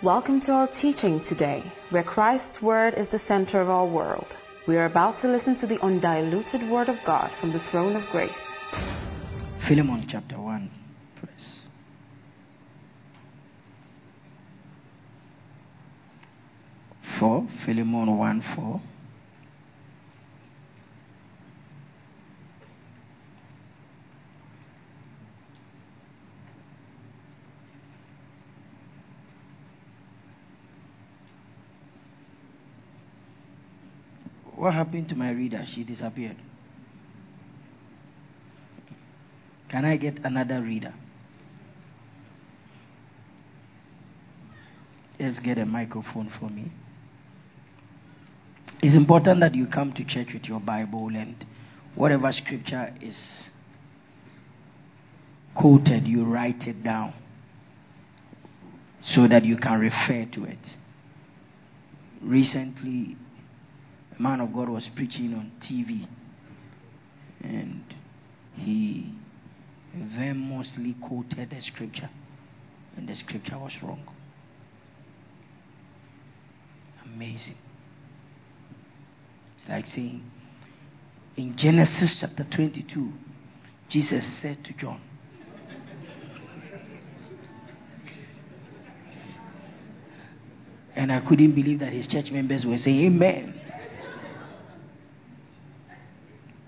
Welcome to our teaching today, where Christ's Word is the center of our world. We are about to listen to the undiluted Word of God from the throne of grace. Philemon chapter 1, verse. Four, Philemon 1 4. What happened to my reader? She disappeared. Can I get another reader? Let's get a microphone for me. It's important that you come to church with your Bible and whatever scripture is quoted, you write it down so that you can refer to it. Recently, man of God was preaching on TV and he famously quoted the scripture, and the scripture was wrong. Amazing. It's like saying in Genesis chapter 22, Jesus said to John, and I couldn't believe that his church members were saying, Amen.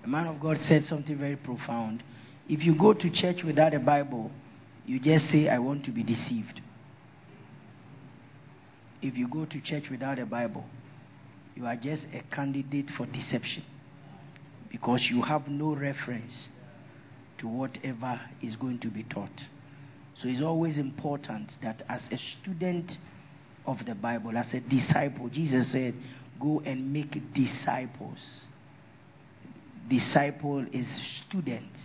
A man of God said something very profound. If you go to church without a Bible, you just say, I want to be deceived. If you go to church without a Bible, you are just a candidate for deception because you have no reference to whatever is going to be taught. So it's always important that as a student of the Bible, as a disciple, Jesus said, Go and make disciples. Disciple is students.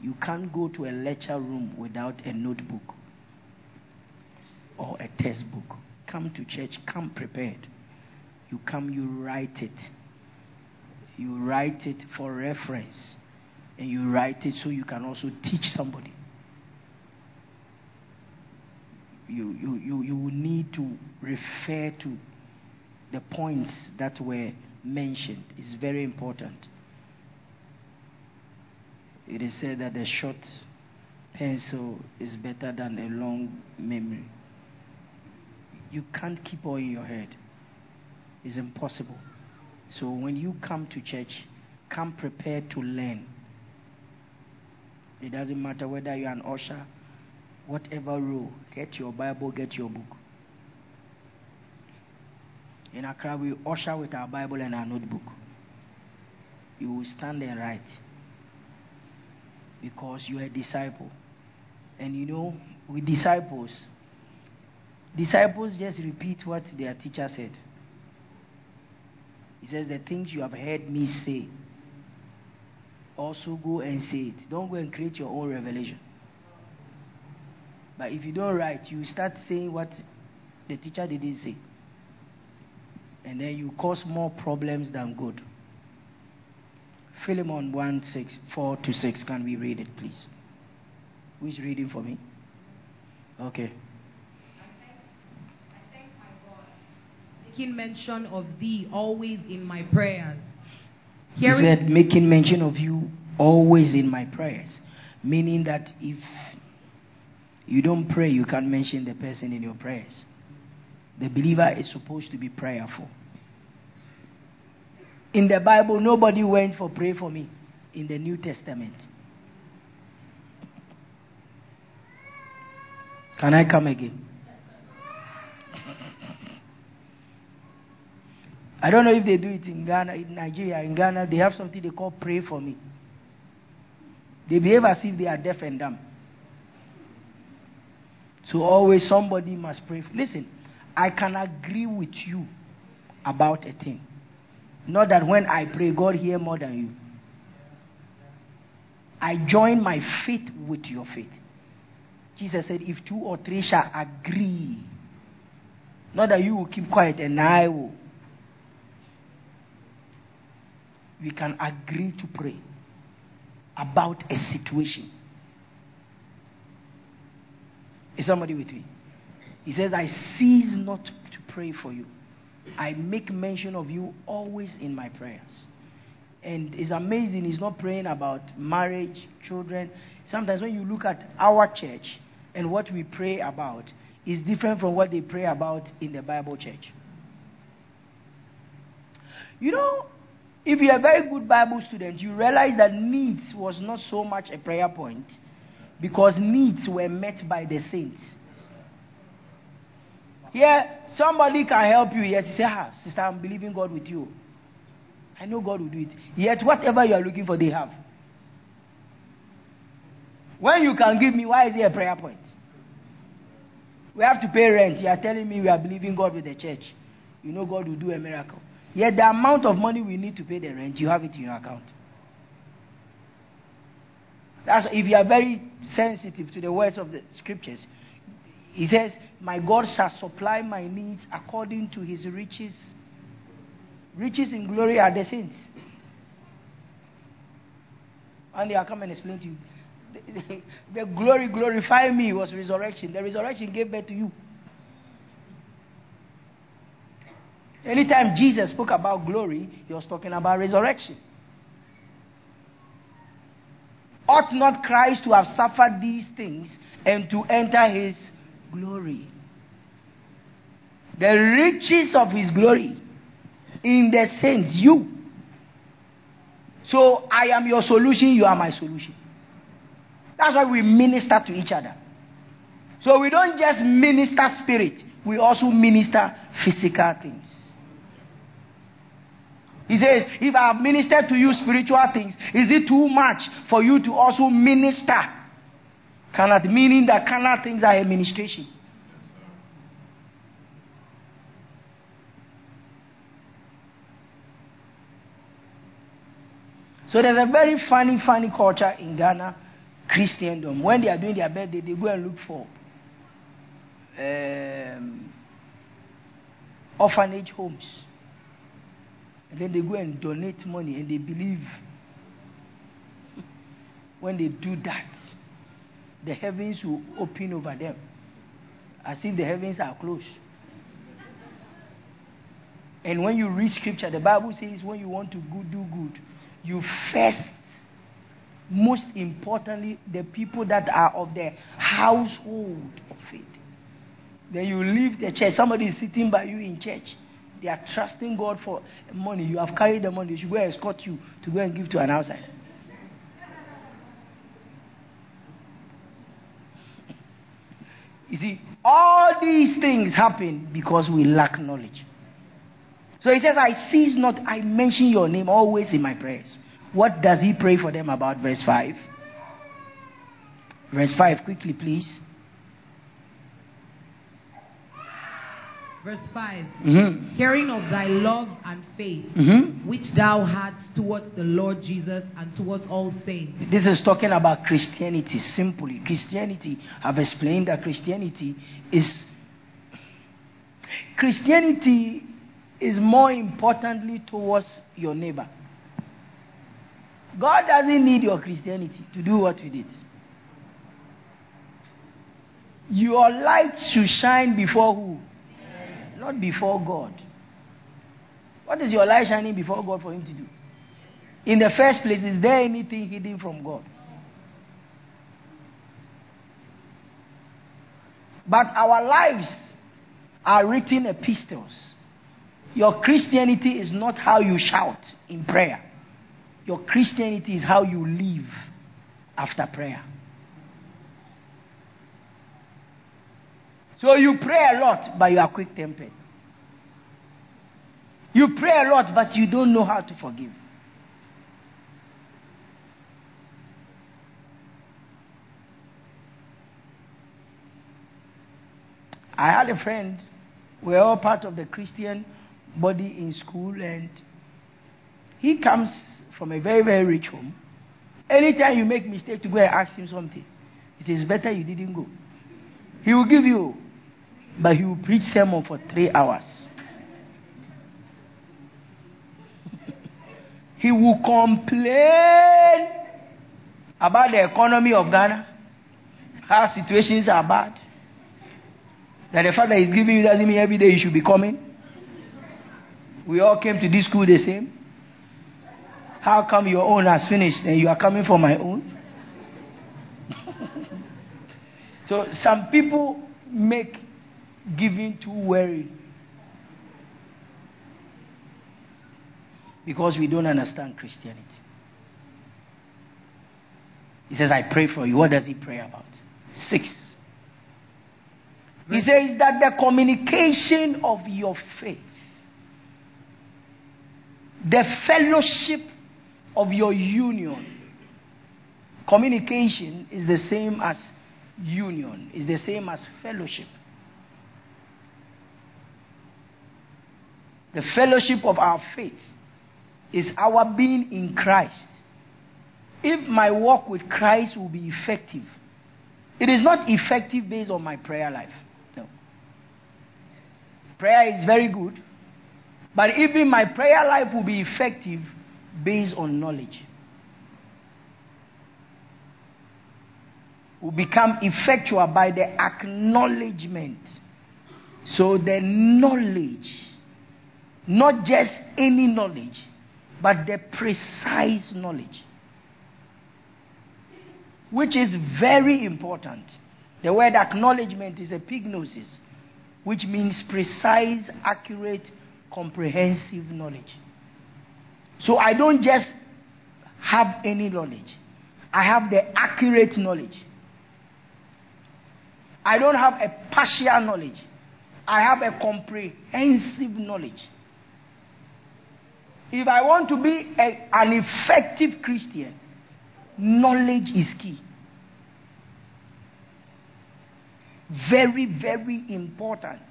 You can't go to a lecture room without a notebook or a textbook. Come to church, come prepared. You come, you write it. You write it for reference. And you write it so you can also teach somebody. You, you, you, you need to refer to the points that were mentioned. is very important. It is said that a short pencil is better than a long memory. You can't keep all in your head. It's impossible. So when you come to church, come prepared to learn. It doesn't matter whether you're an usher, whatever role, get your Bible, get your book. In Accra, we usher with our Bible and our notebook. You will stand and write because you're a disciple. And you know, with disciples, disciples just repeat what their teacher said. He says, The things you have heard me say, also go and say it. Don't go and create your own revelation. But if you don't write, you start saying what the teacher didn't say. And then you cause more problems than good. Philemon 1 6, 4 to 6. Can we read it, please? Who is reading for me? Okay. Making mention of thee always in my prayers. He said, making mention of you always in my prayers. Meaning that if you don't pray, you can't mention the person in your prayers. The believer is supposed to be prayerful. In the Bible, nobody went for pray for me in the New Testament. Can I come again? I don't know if they do it in Ghana, in Nigeria. In Ghana, they have something they call pray for me. They behave as if they are deaf and dumb. So always somebody must pray. Listen, I can agree with you about a thing. Not that when I pray, God hear more than you. I join my faith with your faith. Jesus said, if two or three shall agree, not that you will keep quiet and I will. We can agree to pray about a situation. Is somebody with me? He says, I cease not to pray for you. I make mention of you always in my prayers. And it's amazing, he's not praying about marriage, children. Sometimes when you look at our church and what we pray about, is different from what they pray about in the Bible church. You know, if you're a very good Bible student, you realize that needs was not so much a prayer point because needs were met by the saints. Here, somebody can help you. Yes, you say, ah, sister, I'm believing God with you. I know God will do it. Yet, whatever you are looking for, they have. When you can give me, why is it a prayer point? We have to pay rent. You are telling me we are believing God with the church. You know God will do a miracle. Yet the amount of money we need to pay the rent, you have it in your account. That's if you are very sensitive to the words of the scriptures. He says, My God shall supply my needs according to his riches. Riches in glory are the saints. And they are come and explain to you. The glory glorify me was resurrection. The resurrection gave birth to you. Anytime Jesus spoke about glory, he was talking about resurrection. Ought not Christ to have suffered these things and to enter his glory? The riches of his glory in the saints, you. So I am your solution, you are my solution. That's why we minister to each other. So we don't just minister spirit, we also minister physical things. He says, If I have ministered to you spiritual things, is it too much for you to also minister? Cannot, meaning that cannot things are administration. So there's a very funny, funny culture in Ghana, Christendom. When they are doing their birthday, they go and look for um, orphanage homes. And then they go and donate money and they believe when they do that, the heavens will open over them as if the heavens are closed. And when you read scripture, the Bible says when you want to do good, you first, most importantly, the people that are of the household of faith. Then you leave the church. Somebody is sitting by you in church. They are trusting God for money. You have carried the money. They should go and escort you to go and give to an outsider. You see, all these things happen because we lack knowledge. So he says, I cease not, I mention your name always in my prayers. What does he pray for them about? Verse 5. Verse 5, quickly, please. Verse 5 Mm-hmm. Hearing of thy love and faith, Mm-hmm. which thou hadst towards the Lord Jesus and towards all saints. This is talking about Christianity, simply. Christianity, I've explained that Christianity is. Christianity is more importantly towards your neighbor. God doesn't need your Christianity to do what you did. Your light should shine before who? Not before God. What is your light shining before God for Him to do? In the first place, is there anything hidden from God? But our lives are written epistles. Your Christianity is not how you shout in prayer. Your Christianity is how you live after prayer. So you pray a lot, but you are quick tempered. You pray a lot, but you don't know how to forgive. I had a friend, we're all part of the Christian body in school, and he comes from a very, very rich home. Anytime you make mistake to go and ask him something, it is better you didn't go. He will give you, but he will preach sermon for three hours. he will complain about the economy of Ghana, how situations are bad. That the that he's giving you doesn't mean every day you should be coming. We all came to this school the same. How come your own has finished and you are coming for my own? so some people make giving too worried because we don't understand Christianity. He says, I pray for you. What does he pray about? Six. He says that the communication of your faith, the fellowship of your union, communication is the same as union, is the same as fellowship. The fellowship of our faith is our being in Christ. If my walk with Christ will be effective, it is not effective based on my prayer life. No. Prayer is very good, but even my prayer life will be effective based on knowledge. Will become effectual by the acknowledgement. So the knowledge, not just any knowledge, but the precise knowledge, which is very important. The word acknowledgement is a epignosis, which means precise, accurate, comprehensive knowledge. So I don't just have any knowledge, I have the accurate knowledge. I don't have a partial knowledge, I have a comprehensive knowledge. If I want to be a, an effective Christian, knowledge is key. Very, very important.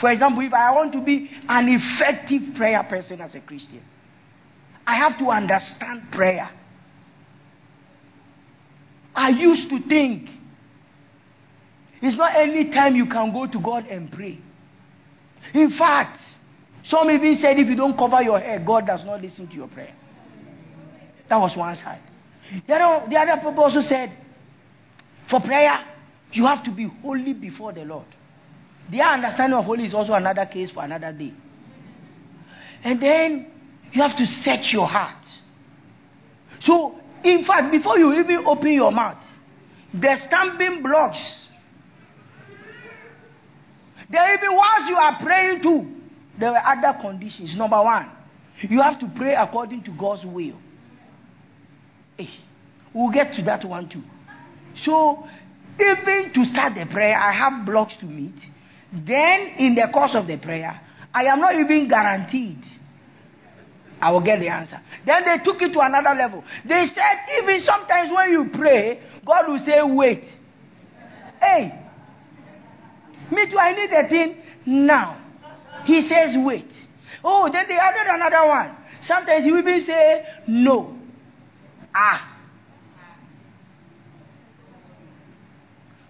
For example, if I want to be an effective prayer person as a Christian, I have to understand prayer. I used to think it's not any time you can go to God and pray. In fact, some even said if you don't cover your head, God does not listen to your prayer. That was one side. The other, the other people also said, for prayer, you have to be holy before the Lord. Their understanding of holy is also another case for another day. And then you have to set your heart. So, in fact, before you even open your mouth, the stamping blocks. There even once you are praying too, there were other conditions. Number one, you have to pray according to God's will. Hey, we'll get to that one too. So, even to start the prayer, I have blocks to meet. Then, in the course of the prayer, I am not even guaranteed I will get the answer. Then they took it to another level. They said, even sometimes when you pray, God will say, wait. Hey, me too, I need a thing now. He says, wait. Oh, then they added another one. Sometimes he will even say, no. Ah.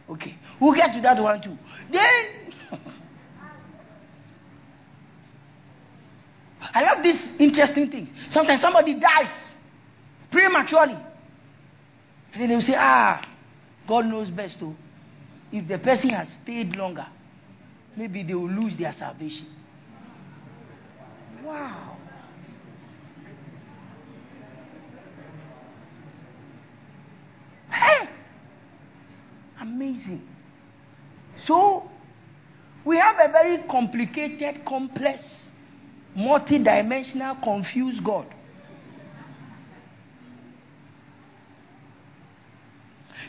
Okay, we'll get to that one too. Then, I love these interesting things. Sometimes somebody dies prematurely. And then they will say, ah, God knows best too. If the person has stayed longer, maybe they will lose their salvation. Wow. Hey! Amazing. So, we have a very complicated, complex, multi-dimensional, confused God.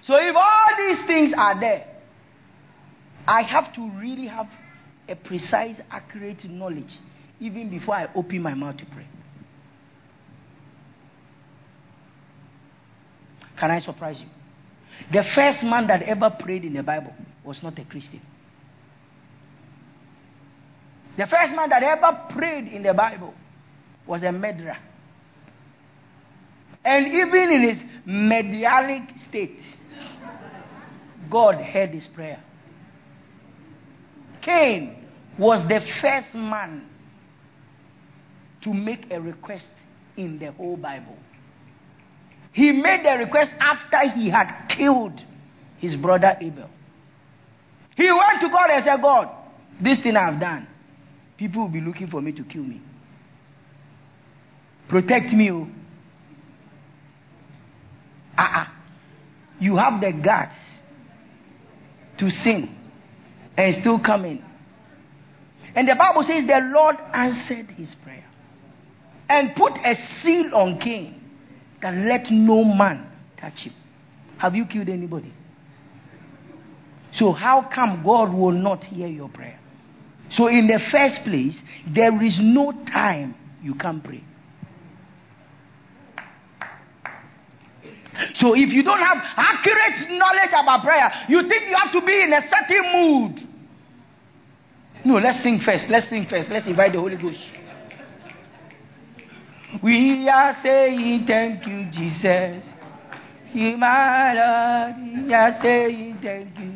So if all these things are there, I have to really have a precise, accurate knowledge even before I open my mouth to pray. Can I surprise you? The first man that ever prayed in the Bible was not a Christian. The first man that ever prayed in the Bible was a murderer. And even in his medialic state, God heard his prayer. Cain was the first man to make a request in the whole Bible. He made the request after he had killed his brother Abel. He went to God and said, God, this thing I've done, people will be looking for me to kill me. Protect me. Oh. Uh-uh. You have the guts to sin and still come in. And the Bible says the Lord answered his prayer and put a seal on Cain that let no man touch him. Have you killed anybody? So, how come God will not hear your prayer? So, in the first place, there is no time you can pray. So, if you don't have accurate knowledge about prayer, you think you have to be in a certain mood. No, let's sing first. Let's sing first. Let's invite the Holy Ghost. We are saying thank you, Jesus. You, my Lord, we are saying thank you.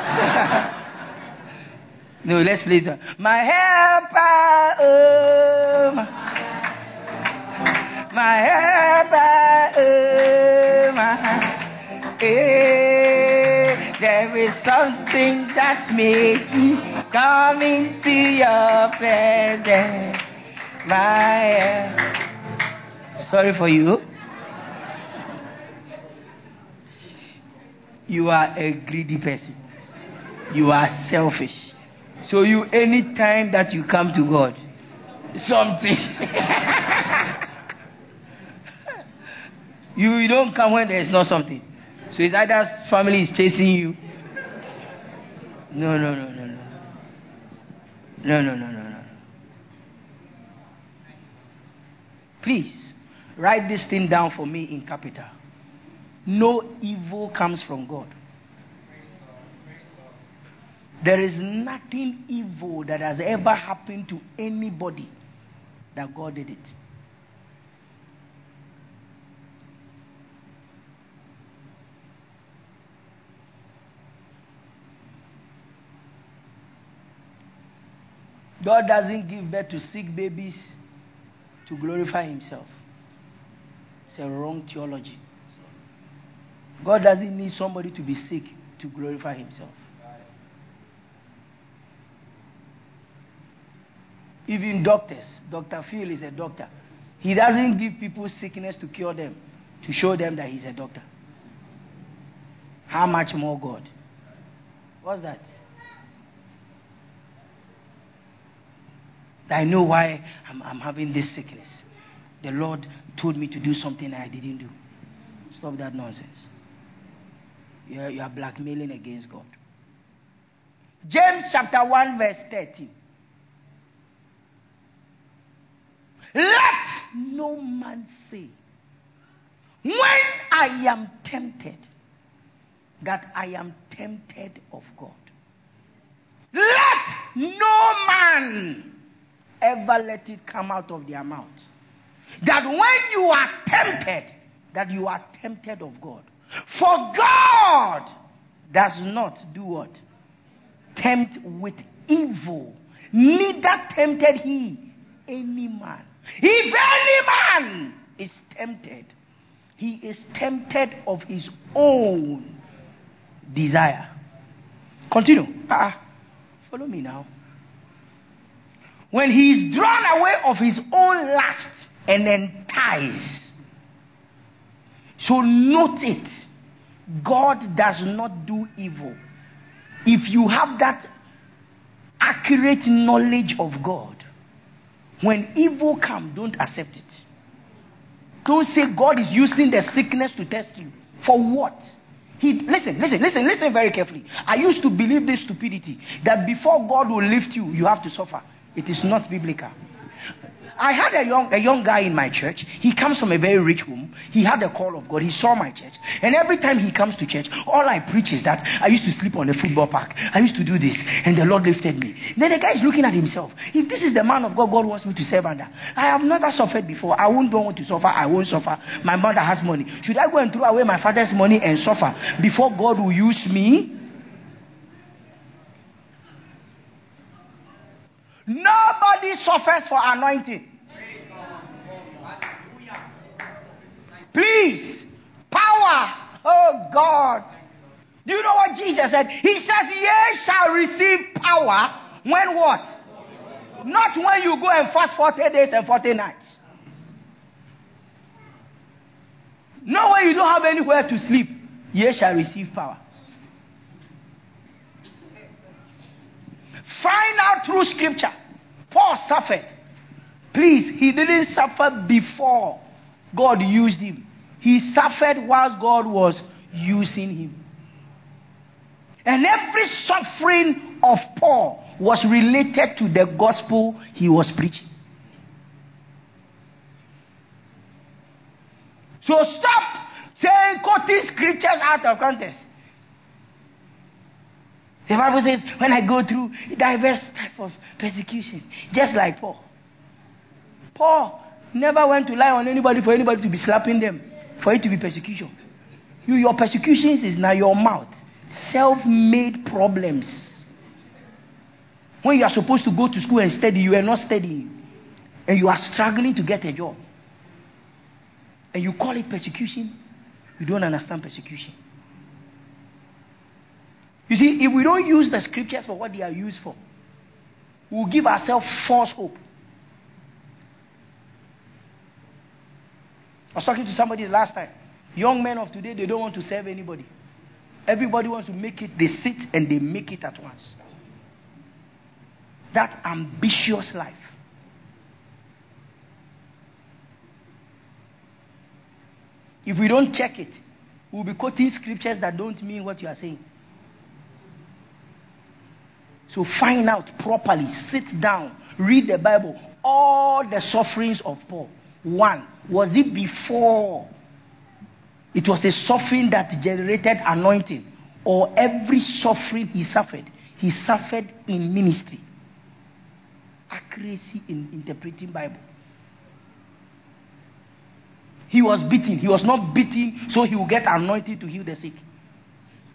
no, let's it. My helper, oh, my, my helper, oh, my, eh, there is something that makes me come into your presence. My, uh, sorry for you. You are a greedy person. You are selfish. So you any time that you come to God, something. you, you don't come when there is not something. So it's either family is chasing you. No, no, no, no, no. No, no, no, no, no. Please write this thing down for me in capital. No evil comes from God. There is nothing evil that has ever happened to anybody that God did it. God doesn't give birth to sick babies to glorify Himself. It's a wrong theology. God doesn't need somebody to be sick to glorify Himself. Even doctors, Dr. Phil is a doctor. He doesn't give people sickness to cure them, to show them that he's a doctor. How much more God? What's that? I know why I'm, I'm having this sickness. The Lord told me to do something I didn't do. Stop that nonsense. You are, you are blackmailing against God. James chapter 1, verse 13. Let no man say, when I am tempted, that I am tempted of God. Let no man ever let it come out of their mouth. That when you are tempted, that you are tempted of God. For God does not do what? Tempt with evil. Neither tempted he any man. If any man is tempted, he is tempted of his own desire. Continue. Ah, follow me now. When he is drawn away of his own lust and enticed. So note it. God does not do evil. If you have that accurate knowledge of God, when evil comes, don't accept it. Don't say God is using the sickness to test you. For what? He, listen, listen, listen, listen very carefully. I used to believe this stupidity that before God will lift you, you have to suffer. It is not biblical. I had a young, a young guy in my church. He comes from a very rich home. He had a call of God. He saw my church. And every time he comes to church, all I preach is that I used to sleep on the football park. I used to do this. And the Lord lifted me. Then the guy is looking at himself. If this is the man of God God wants me to serve under, I have never suffered before. I won't want to suffer. I won't suffer. My mother has money. Should I go and throw away my father's money and suffer before God will use me? Nobody suffers for anointing. Please, power. Oh God. Do you know what Jesus said? He says, Ye shall receive power when what? Not when you go and fast 40 days and 40 nights. No when you don't have anywhere to sleep. Ye shall receive power. Find out through scripture. Paul suffered. Please, he didn't suffer before God used him. He suffered whilst God was using him. And every suffering of Paul was related to the gospel he was preaching. So stop saying quoting scriptures out of context. The Bible says, when I go through diverse of persecution, just like Paul. Paul never went to lie on anybody for anybody to be slapping them, for it to be persecution. You, your persecutions is now your mouth. Self-made problems. When you are supposed to go to school and study, you are not studying. And you are struggling to get a job. And you call it persecution, you don't understand persecution. You see, if we don't use the scriptures for what they are used for, we'll give ourselves false hope. I was talking to somebody last time. Young men of today, they don't want to serve anybody. Everybody wants to make it. They sit and they make it at once. That ambitious life. If we don't check it, we'll be quoting scriptures that don't mean what you are saying. So find out properly, sit down, read the Bible. All the sufferings of Paul. One, was it before? It was a suffering that generated anointing, or every suffering he suffered, he suffered in ministry. Accuracy in interpreting Bible. He was beaten. He was not beaten so he will get anointed to heal the sick.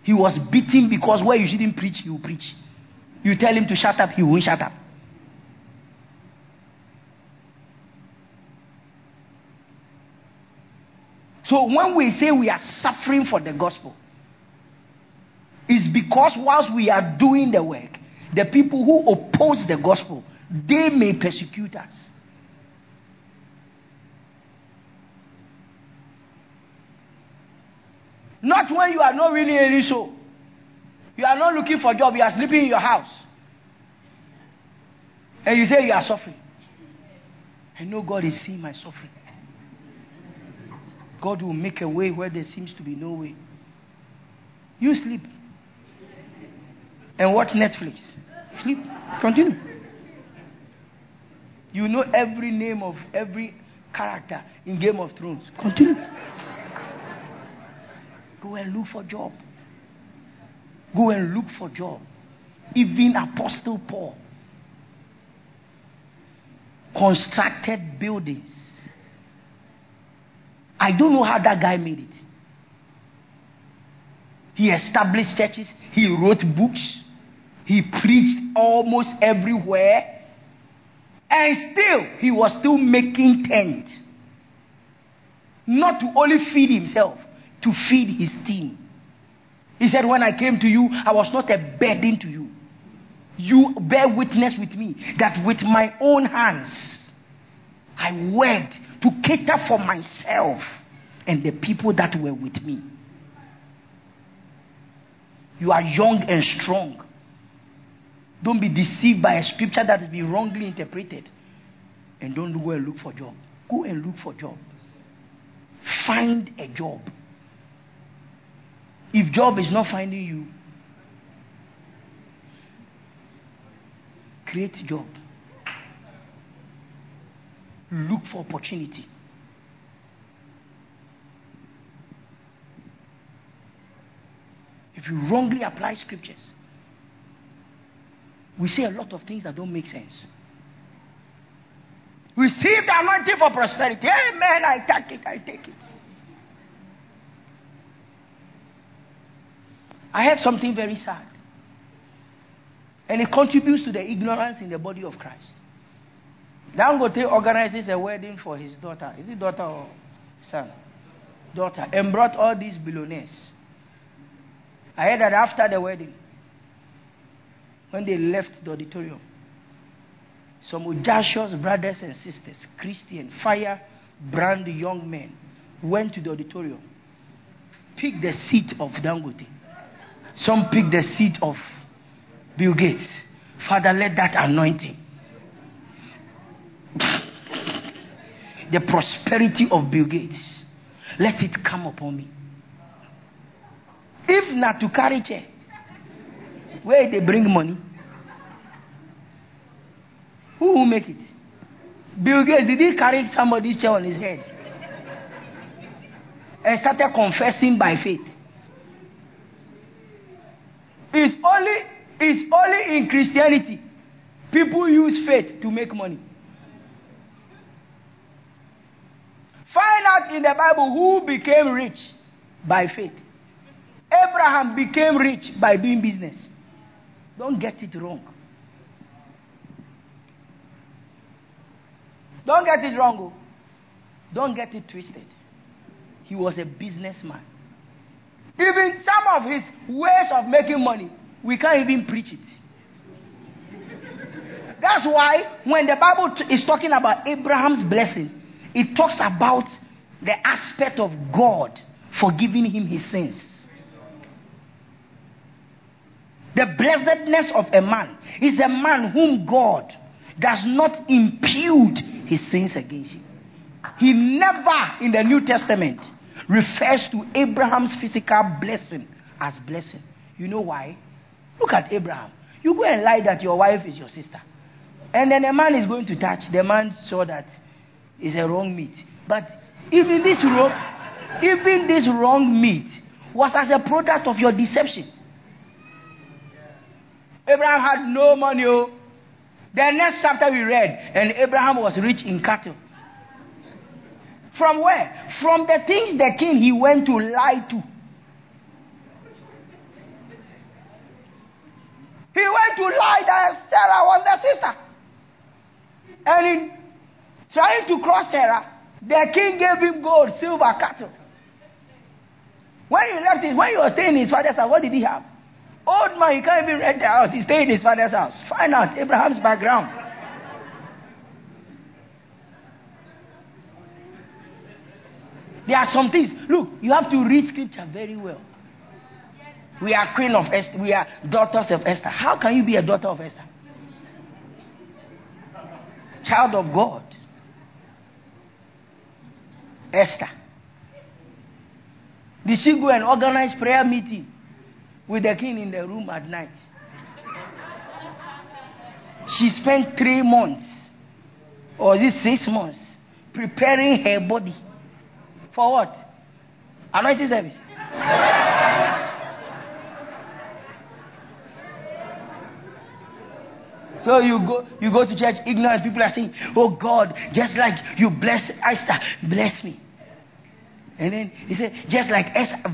He was beaten because where you shouldn't preach, will preach. You tell him to shut up, he won't shut up. So when we say we are suffering for the gospel, it's because whilst we are doing the work, the people who oppose the gospel, they may persecute us. Not when you are not really any so. You are not looking for a job, you are sleeping in your house. And you say you are suffering. I know God is seeing my suffering. God will make a way where there seems to be no way. You sleep. And watch Netflix. Sleep. Continue. You know every name of every character in Game of Thrones. Continue. Go and look for a job. Go and look for job. Even Apostle Paul constructed buildings. I don't know how that guy made it. He established churches, he wrote books, he preached almost everywhere, and still he was still making tent. Not to only feed himself, to feed his team. He said, When I came to you, I was not a burden to you. You bear witness with me that with my own hands I went to cater for myself and the people that were with me. You are young and strong. Don't be deceived by a scripture that has been wrongly interpreted. And don't go and look for job. Go and look for job. Find a job. If job is not finding you, create job. Look for opportunity. If you wrongly apply scriptures, we say a lot of things that don't make sense. Receive the anointing for prosperity. Amen. I take it. I take it. I heard something very sad. And it contributes to the ignorance in the body of Christ. Dangote organizes a wedding for his daughter. Is it daughter or son? Daughter. And brought all these billionaires. I heard that after the wedding, when they left the auditorium, some audacious brothers and sisters, Christian, fire brand young men, went to the auditorium, picked the seat of Dangote. Some pick the seat of Bill Gates. Father, let that anointing, the prosperity of Bill Gates, let it come upon me. If not to carry chair, where they bring money? Who will make it? Bill Gates, did he carry somebody's chair on his head? And started confessing by faith. It's only, it's only in Christianity people use faith to make money. Find out in the Bible who became rich by faith. Abraham became rich by doing business. Don't get it wrong. Don't get it wrong. Oh. Don't get it twisted. He was a businessman. Even some of his ways of making money, we can't even preach it. That's why when the Bible is talking about Abraham's blessing, it talks about the aspect of God forgiving him his sins. The blessedness of a man is a man whom God does not impute his sins against him. He never in the New Testament refers to Abraham's physical blessing as blessing. You know why? Look at Abraham. You go and lie that your wife is your sister. And then a man is going to touch. The man saw that it's a wrong meat. But even this wrong, even this wrong meat was as a product of your deception. Abraham had no money. Oh. The next chapter we read, and Abraham was rich in cattle. From where? From the things the king he went to lie to. He went to lie that Sarah was the sister. And in trying to cross Sarah, the king gave him gold, silver, cattle. When he left it, when he was staying in his father's house, what did he have? Old man, he can't even rent the house. He stayed in his father's house. Find out Abraham's background. There are some things. Look, you have to read scripture very well. We are queen of Esther. We are daughters of Esther. How can you be a daughter of Esther? Child of God. Esther. Did she go and organize prayer meeting? with the king in the room at night. She spent three months, or this six months, preparing her body for what? Anointing service. So you go, you go to church ignorant. People are saying, "Oh God, just like you bless Esther, bless me." And then he said, just like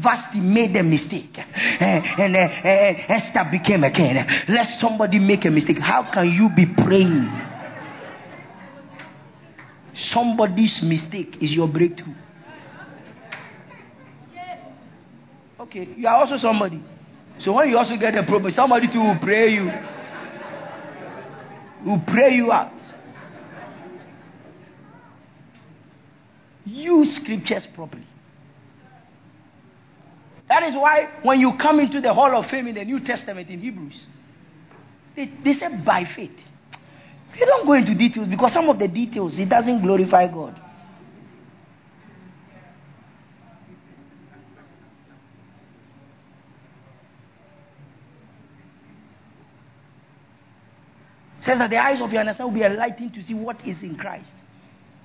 Vashti made a mistake eh, and, uh, uh, Esther became a king, let somebody make a mistake. How can you be praying? Somebody's mistake is your breakthrough. Okay, you are also somebody. So when you also get a problem, somebody to will pray you, will pray you out. Use scriptures properly. That is why when you come into the Hall of Fame in the New Testament in Hebrews, they, they say by faith. They don't go into details because some of the details it doesn't glorify God. Says that the eyes of your understanding will be enlightened to see what is in Christ.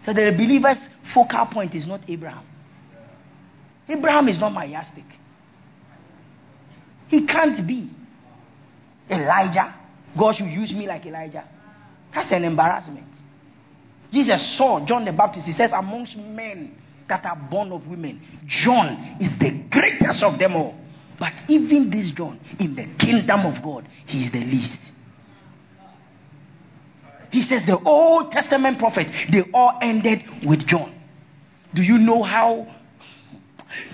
So the believer's focal point is not Abraham. Abraham is not my. He can't be. Elijah. God should use me like Elijah. That's an embarrassment. Jesus saw John the Baptist. He says, Amongst men that are born of women, John is the greatest of them all. But even this John, in the kingdom of God, he is the least. He says the Old Testament prophets, they all ended with John. Do you know how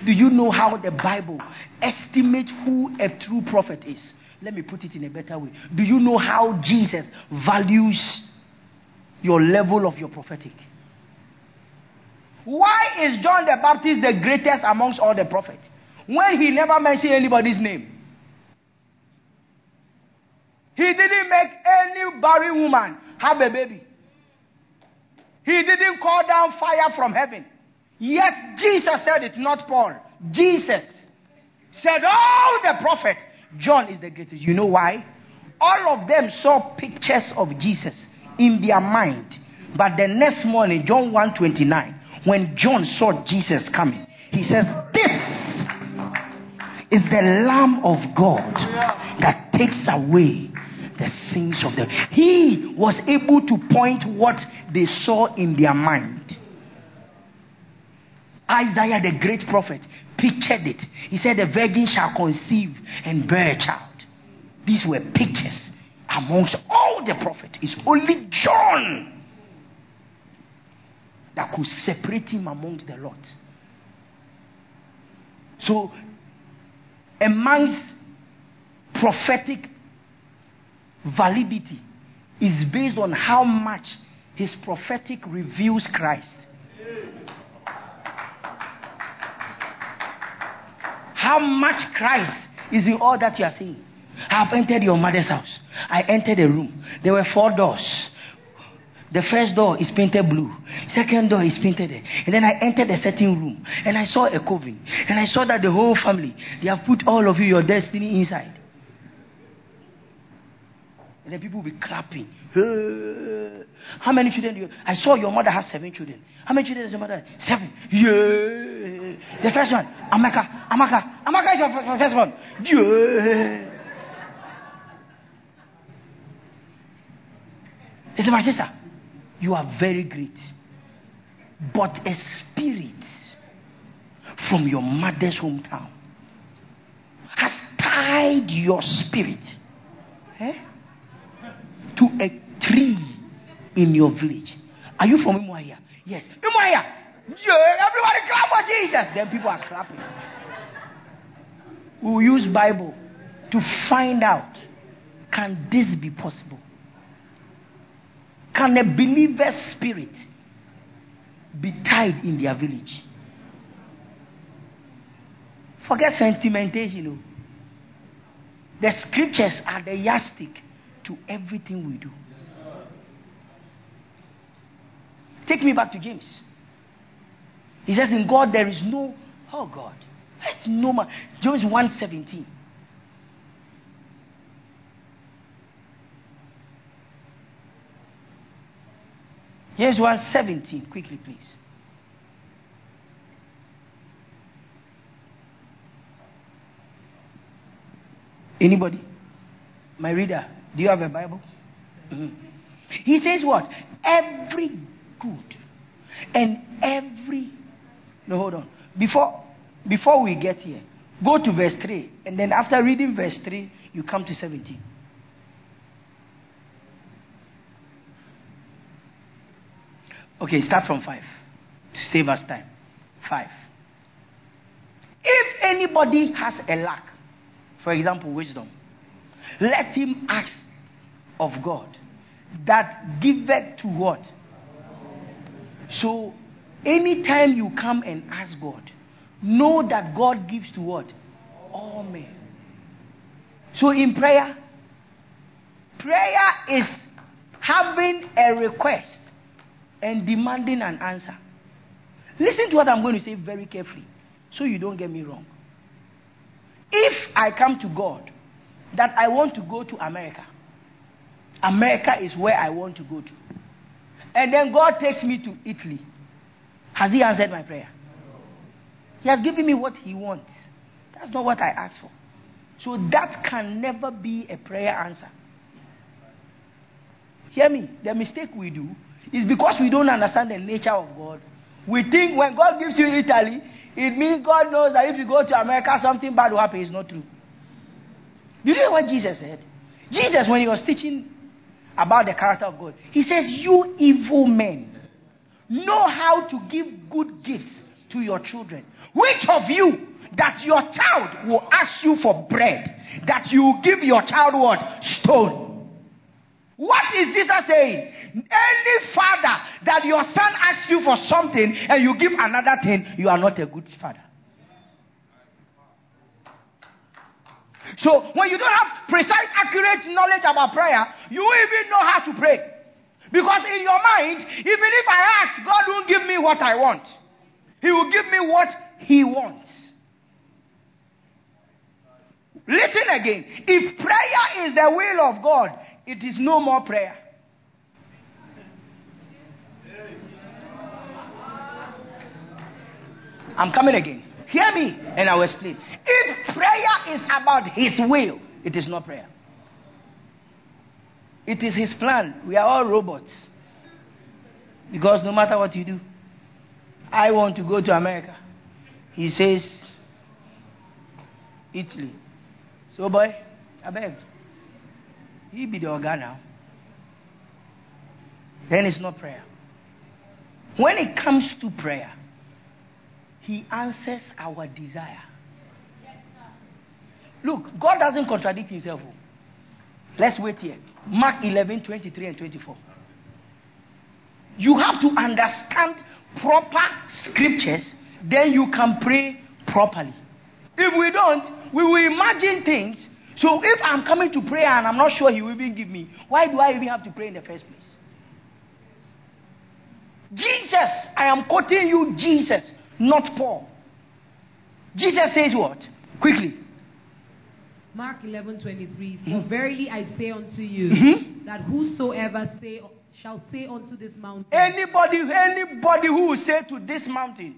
Do you know how the Bible estimates who a true prophet is? Let me put it in a better way. Do you know how Jesus values your level of your prophetic? Why is John the Baptist the greatest amongst all the prophets? When he never mentioned anybody's name. He didn't make any barren woman have a baby. He didn't call down fire from heaven. Yet Jesus said it, not Paul. Jesus said all the prophets. John is the greatest. You know why? All of them saw pictures of Jesus in their mind. But the next morning, John 129, when John saw Jesus coming, he says, This is the Lamb of God that takes away the sins of them. He was able to point what they saw in their mind. Isaiah, the great prophet, pictured it. He said, The virgin shall conceive and bear a child. These were pictures amongst all the prophets. It's only John that could separate him amongst the lot. So, a man's prophetic validity is based on how much his prophetic reveals Christ. How much Christ is in all that you are seeing. I have entered your mother's house. I entered a room. There were four doors. The first door is painted blue. Second door is painted. And then I entered a certain room and I saw a coven. And I saw that the whole family, they have put all of you, your destiny inside. And then people will be clapping. How many children do you I saw your mother has seven children. How many children does your mother have? Seven. Yeah. The first one, Amaka. Amaka. Amaka is your first one. Yeah. He said, My sister, you are very great. But a spirit from your mother's hometown has tied your spirit. Eh? To a tree in your village. Are you from Umuahia? Yes. Yeah, everybody clap for Jesus. Then people are clapping. We will use Bible to find out can this be possible? Can a believer's spirit be tied in their village? Forget sentimentation. You know. The scriptures are the yardstick to everything we do. Take me back to James. He says, In God there is no, oh God, it's no man. James 1:17. James 1:17. Quickly, please. Anybody? My reader. Do you have a Bible? Mm-hmm. He says what? Every good and every. No, hold on. Before, before we get here, go to verse 3. And then after reading verse 3, you come to 17. Okay, start from 5 to save us time. 5. If anybody has a lack, for example, wisdom, let him ask of God that giveth to what? So, anytime you come and ask God, know that God gives to what? All men. So, in prayer, prayer is having a request and demanding an answer. Listen to what I'm going to say very carefully so you don't get me wrong. If I come to God that I want to go to America, America is where I want to go to. And then God takes me to Italy. Has He answered my prayer? He has given me what He wants. That's not what I asked for. So that can never be a prayer answer. Hear me. The mistake we do is because we don't understand the nature of God. We think when God gives you Italy, it means God knows that if you go to America, something bad will happen. It's not true. Do you know what Jesus said? Jesus, when he was teaching about the character of God. He says, You evil men know how to give good gifts to your children. Which of you that your child will ask you for bread, that you give your child what? Stone. What is Jesus saying? Any father that your son asks you for something and you give another thing, you are not a good father. So when you don't have precise, accurate knowledge about prayer, you won't even know how to pray. Because in your mind, even if I ask, God won't give me what I want. He will give me what He wants. Listen again. If prayer is the will of God, it is no more prayer. I'm coming again. Hear me, and I will explain. If prayer is about His will, it is not prayer. It is His plan. We are all robots. Because no matter what you do, I want to go to America. He says, Italy. So, boy, I beg. He be the organ now. Then it's not prayer. When it comes to prayer, He answers our desire. Look, God doesn't contradict Himself. Oh. Let's wait here. Mark 11, 23 and 24. You have to understand proper scriptures, then you can pray properly. If we don't, we will imagine things. So if I'm coming to prayer and I'm not sure He will even give me, why do I even have to pray in the first place? Jesus, I am quoting you Jesus, not Paul. Jesus says what? Quickly. Mark 11 23. For Mhm. verily I say unto you, Mhm. that whosoever say, shall say unto this mountain, Anybody, anybody who will say to this mountain,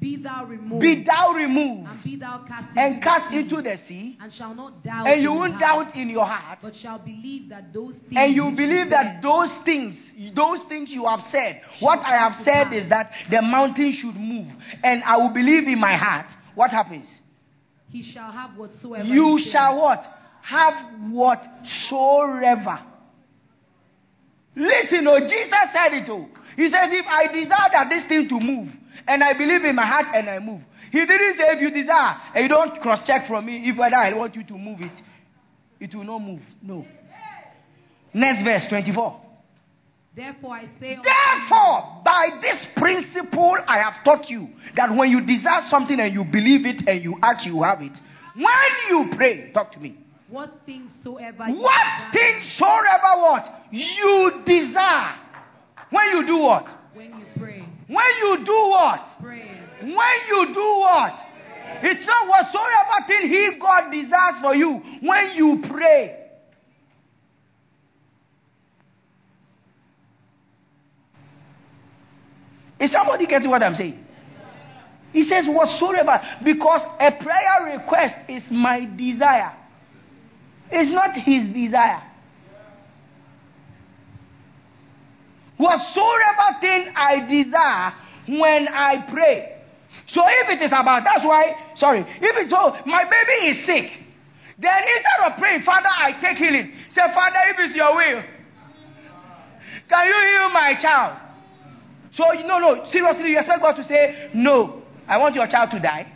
Be thou removed, be thou removed and be thou cast and into cast the sea, into the sea, and shall not doubt, and you won't doubt in your heart, but shall believe that those things and you believe that those things, those things you have said, what I have said is that the mountain should move, and I will believe in my heart. What happens? he shall have whatsoever You shall what? Have whatsoever. Listen, oh, Jesus said it, oh. He says, if I desire that this thing to move, and I believe in my heart and I move. He didn't say if you desire and you don't cross check from me if whether I want you to move it, it will not move. No. Next verse 24. Therefore I say Therefore, by this principle I have taught you that when you desire something and you believe it and you ask, you have it. When you pray, talk to me. what things soever ye What things soever what you desire. When you do what? when you pray, When you do what? When you do what? It's not whatsoever thing He God desires for you. When you pray. Is somebody getting what I'm saying? He says whatsoever because a prayer request is my desire. It's not his desire. Whatsoever thing I desire when I pray. So if it is about, that's why, sorry, if it's so, my baby is sick, then instead of praying, Father, I take healing. Say, Father, if it's your will, can you heal my child? So, no, no, seriously, you expect God to say, no, I want your child to die?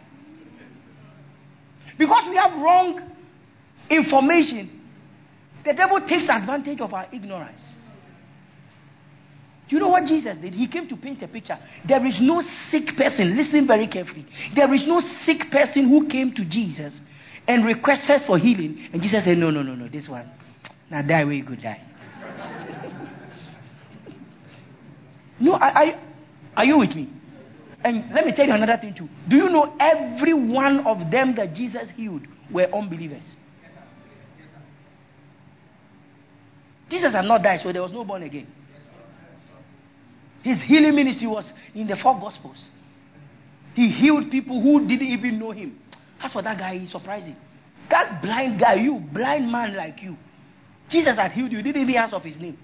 Because we have wrong information, the devil takes advantage of our ignorance. You know what Jesus did? He came to paint a picture. There is no sick person, listen very carefully. There is no sick person who came to Jesus and requested for healing. And Jesus said, No, no, no, no, this one. Now die where you could die. no, I, are you with me? And let me tell you another thing too. Do you know every one of them that Jesus healed were unbelievers? Jesus had not died, so there was no born again. His healing ministry was in the four gospels. He healed people who didn't even know him. That's what that guy, is surprising. That blind guy, you, blind man like you, Jesus had healed you, didn't even ask of his name.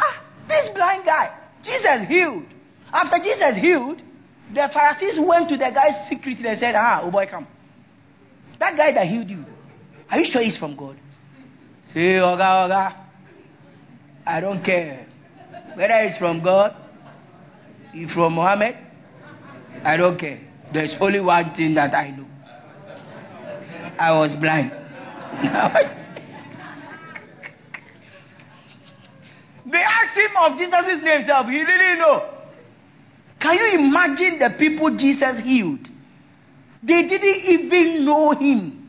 Ah, this blind guy, Jesus healed. After Jesus healed, the Pharisees went to the guy secretly and said, Ah, oh boy, come. That guy that healed you, are you sure he's from God? Say, Oga, Oga, I don't care whether it's from God You from Mohammed? I don't care. There's only one thing that I know. I was blind. they asked him of Jesus' name himself. He didn't know. Can you imagine the people Jesus healed? They didn't even know him.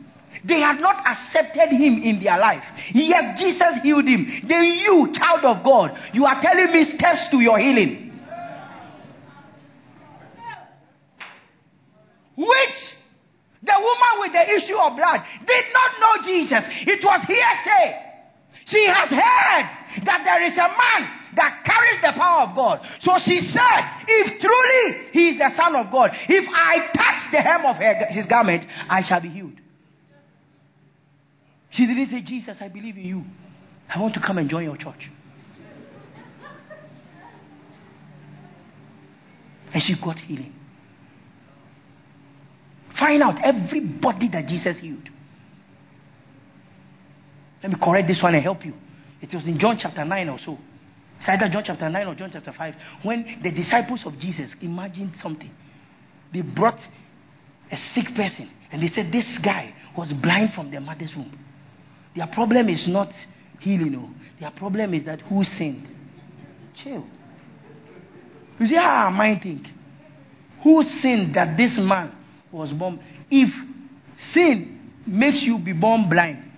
They had not accepted him in their life. Yet Jesus healed him. Then you, child of God, you are telling me steps to your healing. Which the woman with the issue of blood did not know Jesus. It was hearsay. She has heard that there is a man that carries the power of God. So she said, If truly he is the Son of God, if I touch the hem of her, his garment, I shall be healed. She didn't say, Jesus, I believe in you. I want to come and join your church. And she got healing. Find out everybody that Jesus healed. Let me correct this one and help you. It was in John chapter 9 or so. It's either John chapter 9 or John chapter 5. When the disciples of Jesus imagined something, they brought a sick person and they said, This guy was blind from their mother's womb. Their problem is not healing. No. Their problem is that who sinned? Chill. You see how our mind think? Who sinned that this man was born? If sin makes you be born blind,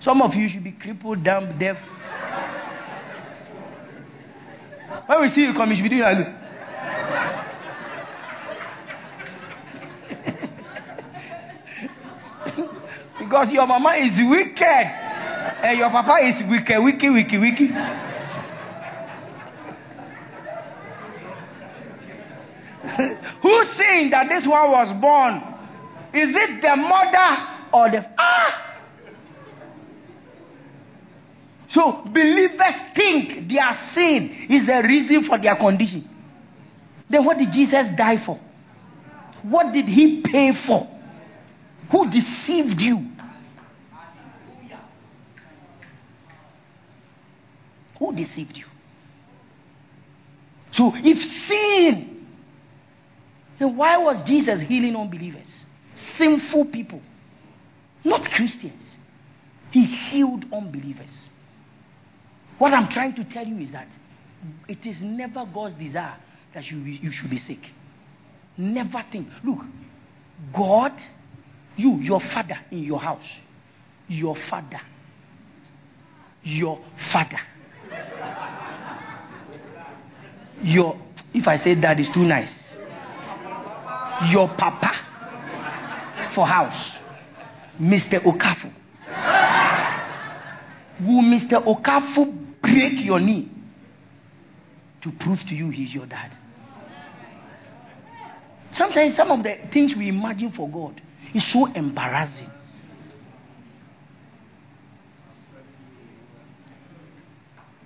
some of you should be crippled, dumb, deaf. when we see you come, you should be doing like because your mama is wicked. And your papa is wiki, wiki, wiki, wiki. Who's saying that this one was born? Is it the mother or the ah? So believers think their sin is the reason for their condition. Then what did Jesus die for? What did he pay for? Who deceived you? Who deceived you? So if sin, then why was Jesus healing unbelievers? Sinful people, not Christians. He healed unbelievers. What I'm trying to tell you is that it is never God's desire that you, you should be sick. Never think. Look, God, you, your father in your house, your father, your father your, if I say that is too nice, your papa for house, Mr. Okafor. Will Mr. Okafor break your knee to prove to you he's your dad? Sometimes some of the things we imagine for God is so embarrassing.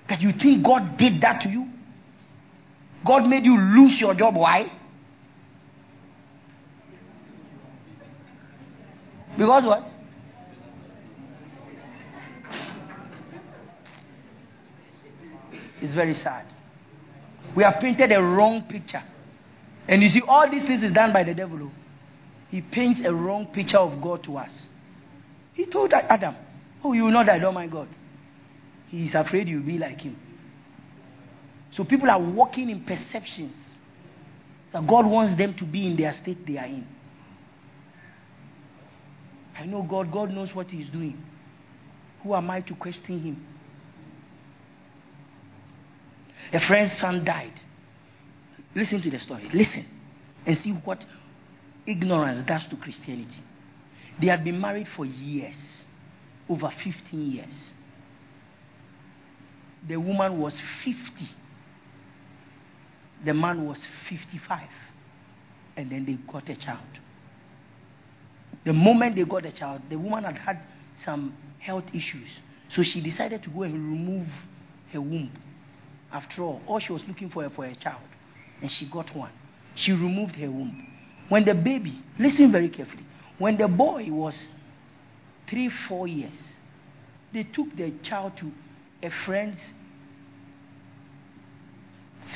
That you think God did that to you? God made you lose your job. Why? Because what? It's very sad. We have painted a wrong picture. And you see, all these things is done by the devil. Oh. He paints a wrong picture of God to us. He told Adam, Oh, you will not die, mind God. He is afraid you'll be like him. So people are walking in perceptions that God wants them to be in their state they are in. I know God, God knows what He's doing. Who am I to question Him? A friend's son died. Listen to the story. Listen and see what ignorance does to Christianity. They had been married for years, over 15 years. The woman was 50 the man was 55. And then they got a child. The moment they got a child, the woman had had some health issues. So she decided to go and remove her womb. After all, all she was looking for for a child. And she got one. She removed her womb. When the baby, listen very carefully, when the boy was three, four years, they took the child to a friend's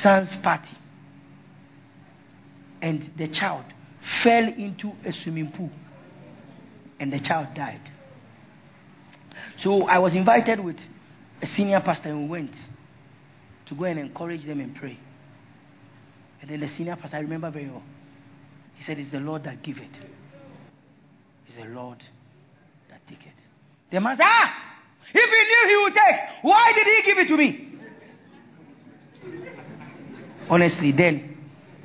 son's party. and the child fell into a swimming pool and the child died. So I was invited with a senior pastor and we went to go and encourage them and pray. And then the senior pastor, I remember very well, he said, It's the Lord that give it. It's the Lord that take it. The man said, Ah! If he knew he would take, why did he give it to me? Honestly, then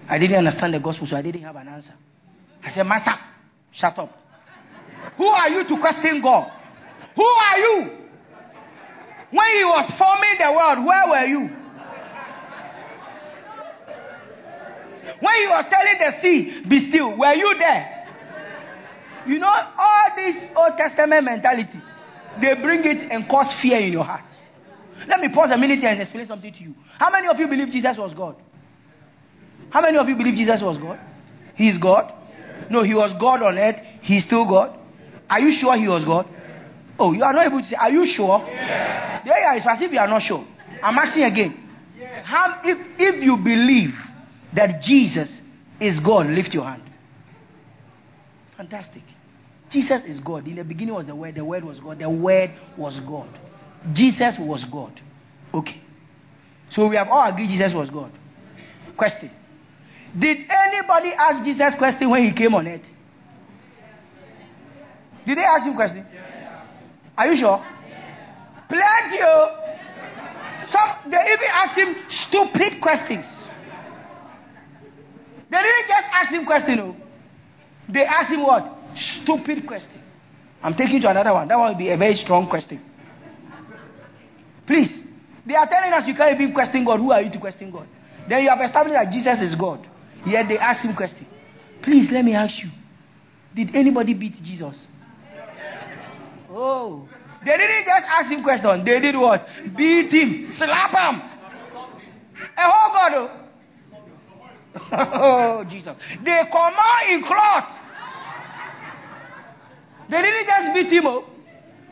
I didn't understand the gospel, so I didn't have an answer. I said, Master, shut up. Who are you to question God? Who are you? When he was forming the world, where were you? When he was telling the sea, be still, were you there? You know, all this Old Testament mentality, they bring it and cause fear in your heart. Let me pause a minute and explain something to you. How many of you believe Jesus was God? How many of you believe Jesus was God? He is God? No, he was God on earth. He's still God. Are you sure he was God? Oh, you are not able to say, Are you sure? Yeah. There you are. It's as if you are not sure. I'm asking again. How, if, if you believe that Jesus is God, lift your hand. Fantastic. Jesus is God. In the beginning was the Word. The Word was God. The Word was God. Jesus was God. Okay. So we have all agreed Jesus was God. Question. Did anybody ask Jesus question when he came on earth? Did they ask him question? Are you sure? Plenty. Oh. Some they even asked him stupid questions. They didn't just ask him question. Oh. They asked him what? Stupid question. I'm taking you to another one. That one will be a very strong question. Please. They are telling us you can't even question God. Who are you to question God? Then you have established that Jesus is God. Yet they ask him question. Please let me ask you. Did anybody beat Jesus? Oh. They didn't just ask him question. They did what? Beat him. Slap him. A whole God. Oh. oh, Jesus. They come out in cloth. They didn't just beat him up, oh.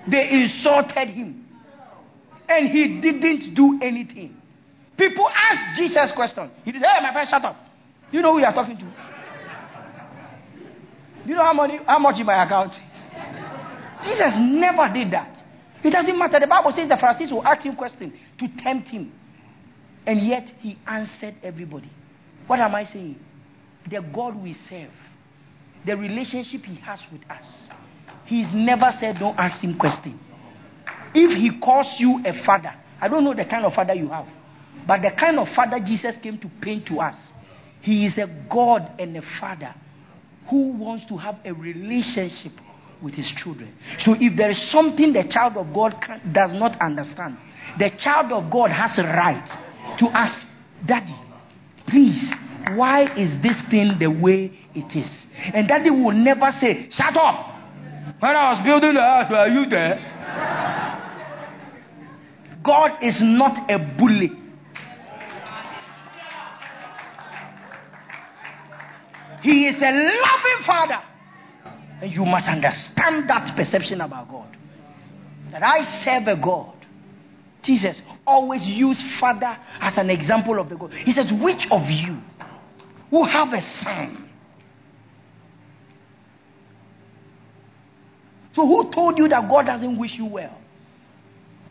they insulted him. And he didn't do anything. People ask Jesus question. He said, Hey, my friend, shut up. Do you know who you are talking to? Do you know how, money, how much in my account? Jesus never did that. It doesn't matter. The Bible says the Pharisees will ask him questions to tempt him. And yet he answered everybody. What am I saying? The God we serve, the relationship he has with us, he's never said, Don't ask him questions. If he calls you a father, I don't know the kind of father you have, but the kind of father Jesus came to paint to us, he is a God and a father who wants to have a relationship with his children. So if there is something the child of God can, does not understand, the child of God has a right to ask, Daddy, please, why is this thing the way it is? And daddy will never say, Shut up! When I was building the house, were you there? God is not a bully. He is a loving father. And you must understand that perception about God. That I serve a God. Jesus always used father as an example of the God. He says, Which of you who have a son? So, who told you that God doesn't wish you well?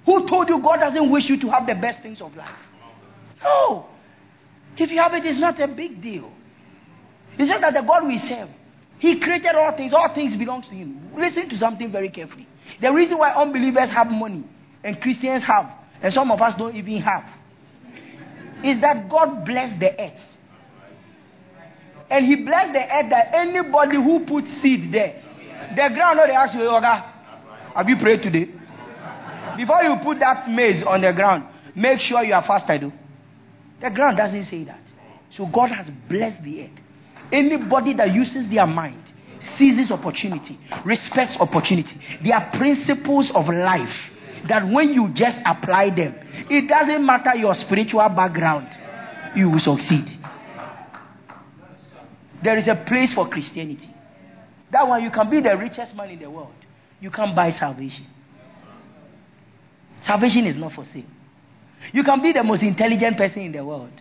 Who told you God doesn't wish you to have the best things of life? No. If you have it, it's not a big deal. He said that the God we serve, He created all things. All things belong to Him. Listen to something very carefully. The reason why unbelievers have money and Christians have, and some of us don't even have, is that God blessed the earth. And He blessed the earth that anybody who puts seed there, the ground, no, they ask you, Oga, have you prayed today? Before you put that maize on the ground, make sure you are fasted. The ground doesn't say that. So God has blessed the earth. Anybody that uses their mind, seizes opportunity, respects opportunity. There are principles of life that when you just apply them, it doesn't matter your spiritual background, you will succeed. There is a place for Christianity. That one, you can be the richest man in the world. You can't buy salvation. Salvation is not for sale. You can be the most intelligent person in the world.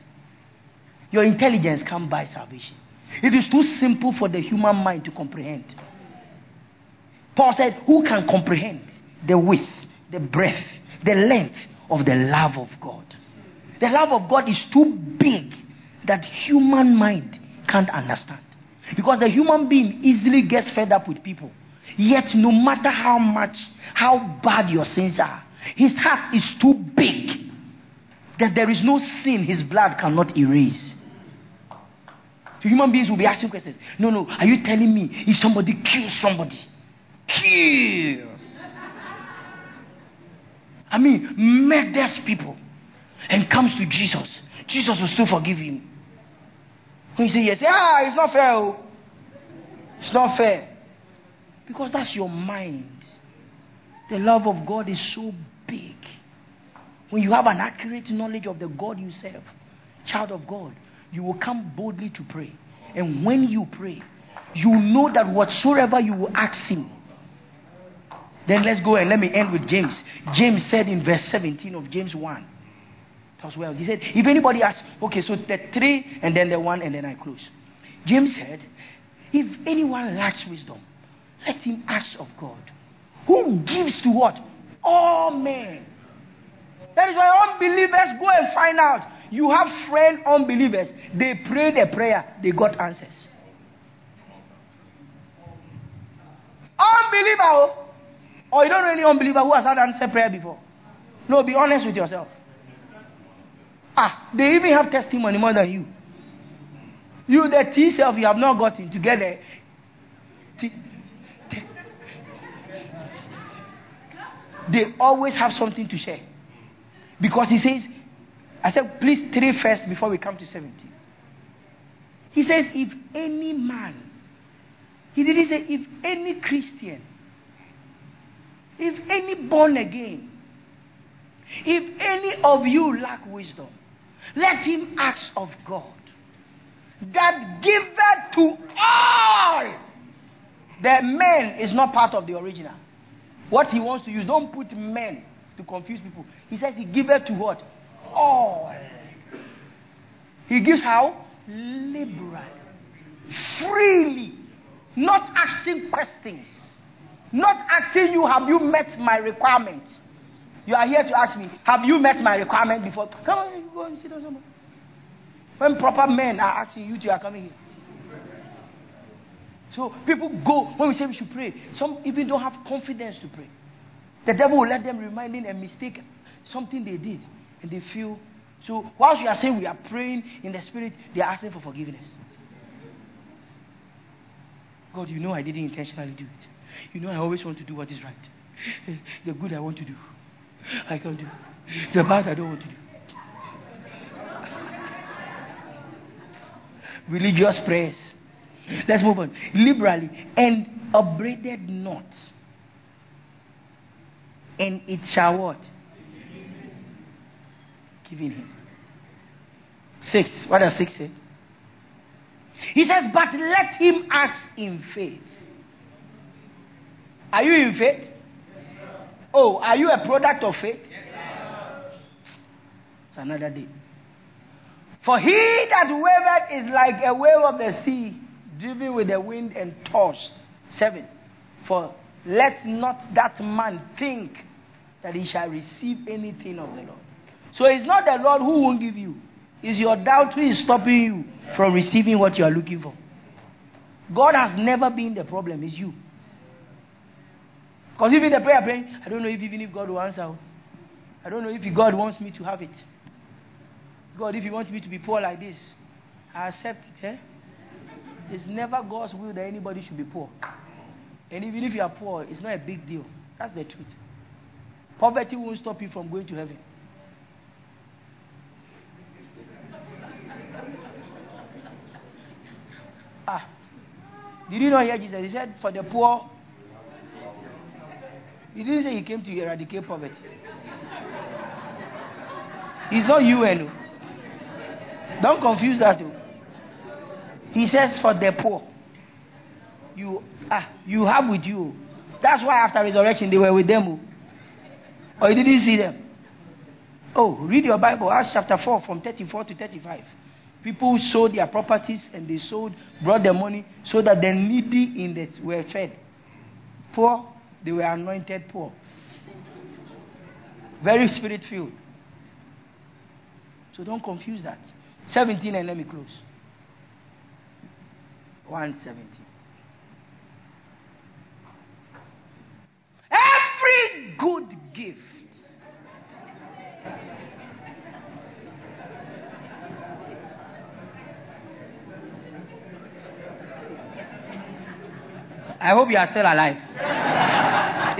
Your intelligence can't buy salvation. It is too simple for the human mind to comprehend. Paul said, Who can comprehend the width, the breadth, the length of the love of God? The love of God is too big that human mind can't understand. Because the human being easily gets fed up with people. Yet, no matter how much, how bad your sins are, his heart is too big that there is no sin his blood cannot erase. Human beings will be asking questions. No, no, are you telling me if somebody kills somebody, kill? I mean, murders people and comes to Jesus, Jesus will still forgive him. When you say yes, ah, it's not fair. Oh. It's not fair. Because that's your mind. The love of God is so big. When you have an accurate knowledge of the God you serve, child of God, you will come boldly to pray. And when you pray, you know that whatsoever you will ask Him. Then let's go and let me end with James. James said in verse 17 of James 1 as well. He said, if anybody asks, okay, so the three and then the one and then I close. James said, if anyone lacks wisdom, let him ask of God, who gives to what? All men. That is why unbelievers go and find out. You have friend unbelievers. They pray the prayer, they got answers. Unbeliever, oh. or you don't know any unbeliever who has had answer prayer before. No, be honest with yourself. Ah, they even have testimony more than you. You, the T self, you have not gotten together. They always have something to share. Because he says, I said, please three first before we come to 70. He says, if any man, he didn't say, if any Christian, if any born again, if any of you lack wisdom, let him ask of God that giveth to all. The man is not part of the original. What he wants to use, don't put men to confuse people. He says he giveth to what? All. He gives how? Liberally. Freely. Not asking questions. Not asking you, have you met my requirement? You are here to ask me, have you met my requirement before? Come on, go and sit down somewhere. When proper men are asking you, you are coming here. So people go, when we say we should pray, some even don't have confidence to pray. The devil will let them reminding a mistake, something they did, and they feel. So whilst we are saying we are praying in the spirit, they are asking for forgiveness. God, you know I didn't intentionally do it. You know I always want to do what is right. The good I want to do. I can't do. The bad I don't want to do. Religious prayers. Let's move on. Liberally and upbraided not. And it shall what? Giving him. Six. What does six say? He says, but let him ask in faith. Are you in faith? Oh, are you a product of faith? It's another day. For he that wavered is like a wave of the sea, driven with the wind and tossed. Seven. For let not that man think that he shall receive anything of the Lord. So it's not the Lord who won't give you. It's your doubt who is stopping you from receiving what you are looking for. God has never been the problem, it's you. Because even the prayer praying, I don't know if even if God will answer. I don't know if God wants me to have it. God, if He wants me to be poor like this, I accept it. Eh? It's never God's will that anybody should be poor. And even if you are poor, it's not a big deal. That's the truth. Poverty won't stop you from going to heaven. Ah. Did you not hear Jesus? He said, For the poor. He didn't say he came to eradicate poverty. It's not you, Eno. Don't confuse that. Too. He says, For the poor. You, ah, you have with you. That's why after resurrection they were with them. Oh. Or you didn't see them. Oh, read your Bible, Acts chapter 4 from 34 to 35. People sold their properties and they sold, brought the money so that the needy in it were fed. Poor, they were anointed poor. Very spirit filled. So don't confuse that. 17 and let me close. 117. Every good gift. I hope you are still alive.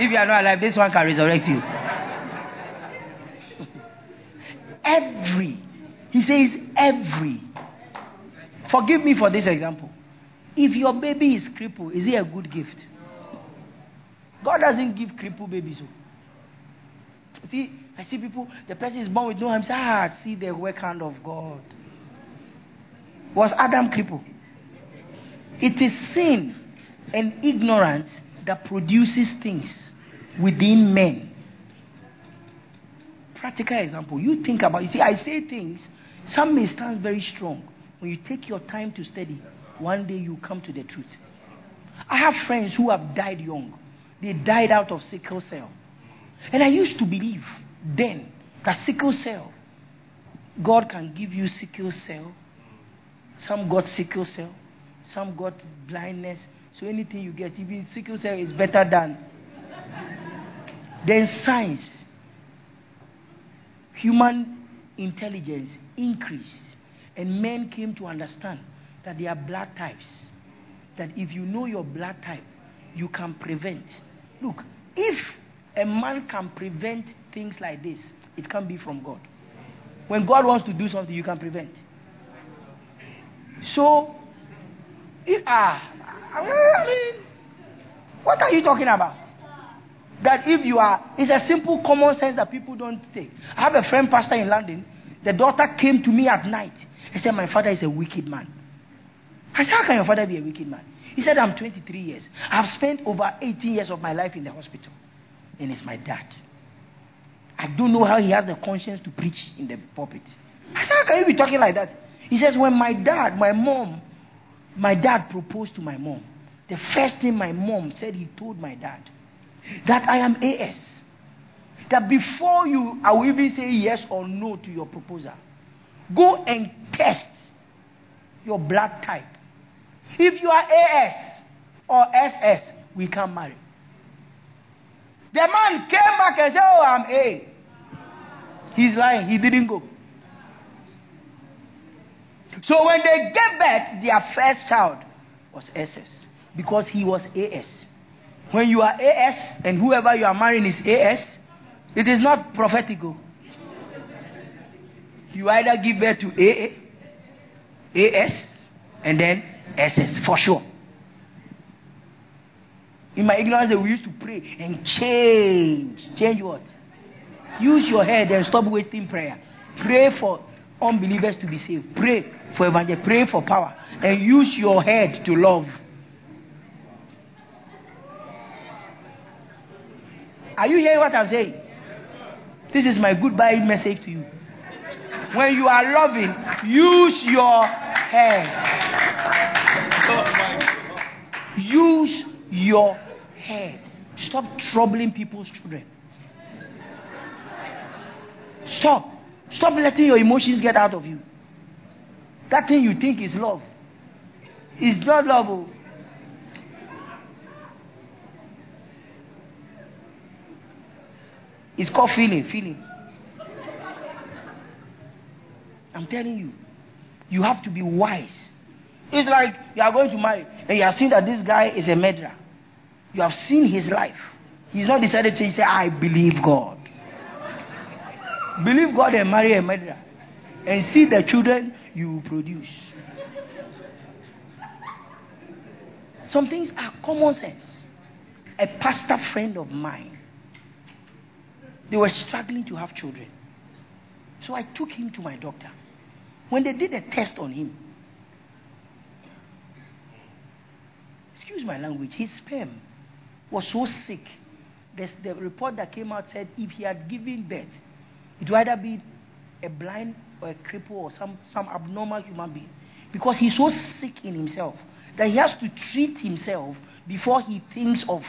if you are not alive, this one can resurrect you. every. He says every. Forgive me for this example. If your baby is crippled, is it a good gift? God doesn't give crippled babies. See, I see people, the person is born with no arms. Ah, see the work hand of God. Was Adam crippled? It is sin and ignorance that produces things within men. Practical example. You think about. You see, I say things. Some may stand very strong when you take your time to study. One day you come to the truth. I have friends who have died young. They died out of sickle cell. And I used to believe then that sickle cell, God can give you sickle cell. Some got sickle cell, some got blindness. So anything you get, even sickle cell is better than. then science, human intelligence increased, and men came to understand that there are blood types. That if you know your blood type, you can prevent. Look, if a man can prevent things like this, it can be from God. When God wants to do something, you can prevent. So, if, ah, I mean, what are you talking about? That if you are, it's a simple common sense that people don't take. I have a friend pastor in London. The daughter came to me at night. He said, My father is a wicked man. I said, How can your father be a wicked man? He said, I'm 23 years. I've spent over 18 years of my life in the hospital. And it's my dad. I don't know how he has the conscience to preach in the pulpit. I said, How can you be talking like that? He says, When my dad, my mom, my dad proposed to my mom, the first thing my mom said, he told my dad that I am AS. That before you, I will even say yes or no to your proposal. Go and test your blood type. If you are AS or SS, we can't marry. The man came back and said, Oh, I'm A. He's lying. He didn't go. So when they gave birth, their first child was SS because he was AS. When you are AS and whoever you are marrying is AS, it is not prophetical. Oh. You either give birth to AA, AS, and then SS for sure. In my ignorance, we used to pray and change. Change what? Use your head and stop wasting prayer. Pray for unbelievers to be saved. Pray for evangel. Pray for power. And use your head to love. Are you hearing what I'm saying? This is my goodbye message to you. When you are loving, use your head. Use your head. Stop troubling people's children. Stop. Stop letting your emotions get out of you. That thing you think is love is not love. Oh. It's called feeling. Feeling. I'm telling you, you have to be wise. It's like you are going to marry and you have seen that this guy is a murderer. You have seen his life. He's not decided to say, I believe God. Believe God and marry a murderer. And see the children you will produce. Some things are common sense. A pastor friend of mine, they were struggling to have children. So I took him to my doctor. When they did a test on him, excuse my language, his sperm was so sick. The, the report that came out said if he had given birth, it would either be a blind or a cripple or some, some abnormal human being. Because he's so sick in himself that he has to treat himself before he thinks of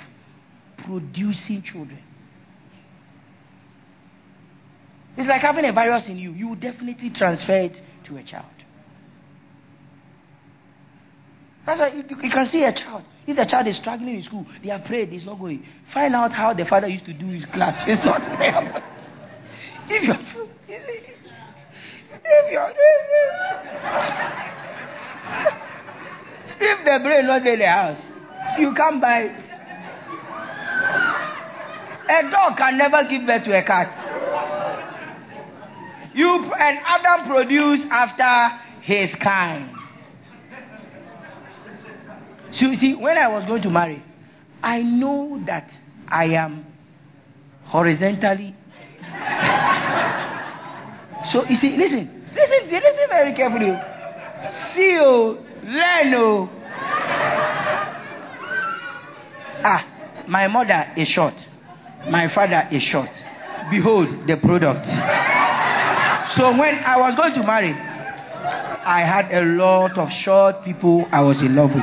producing children. It's like having a virus in you. You will definitely transfer it to a child. That's why you, you can see a child. If the child is struggling in school, they are afraid he's not going. Find out how the father used to do his class. It's not there. If you're, if you're, if the brain not in the house, you can't buy it. A dog can never give birth to a cat. You and Adam produced after his kind. So you see, when I was going to marry, I know that I am horizontally. So you see, listen, listen, listen very carefully. See you, learn you. Ah, my mother is short. My father is short. Behold the product. So when I was going to marry, I had a lot of short people I was in love with.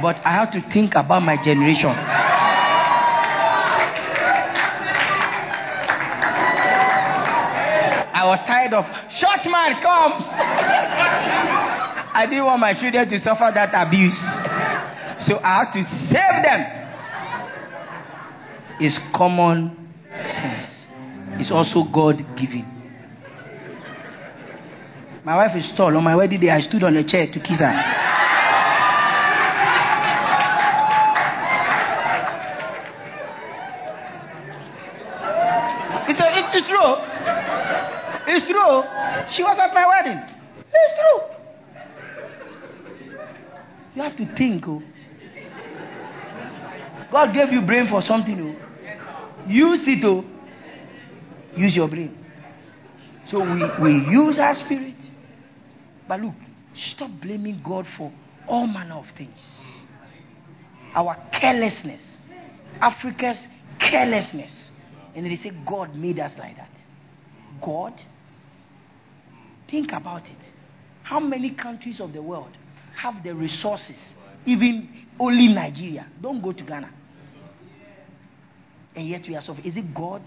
But I have to think about my generation. Of short man, come. I didn't want my children to suffer that abuse. So I had to save them. It's common sense is also God given. My wife is tall. On my wedding day, I stood on a chair to kiss her. It's, a, it's, it's true. It's true. She was at my wedding. It's true. You have to think. Oh. God gave you brain for something. Oh. Use it. Oh. Use your brain. So we, we use our spirit. But look, stop blaming God for all manner of things. Our carelessness, Africa's carelessness. And they say God made us like that. God? Think about it. How many countries of the world have the resources? Even only Nigeria. Don't go to Ghana. And yet we are suffering. Is it God?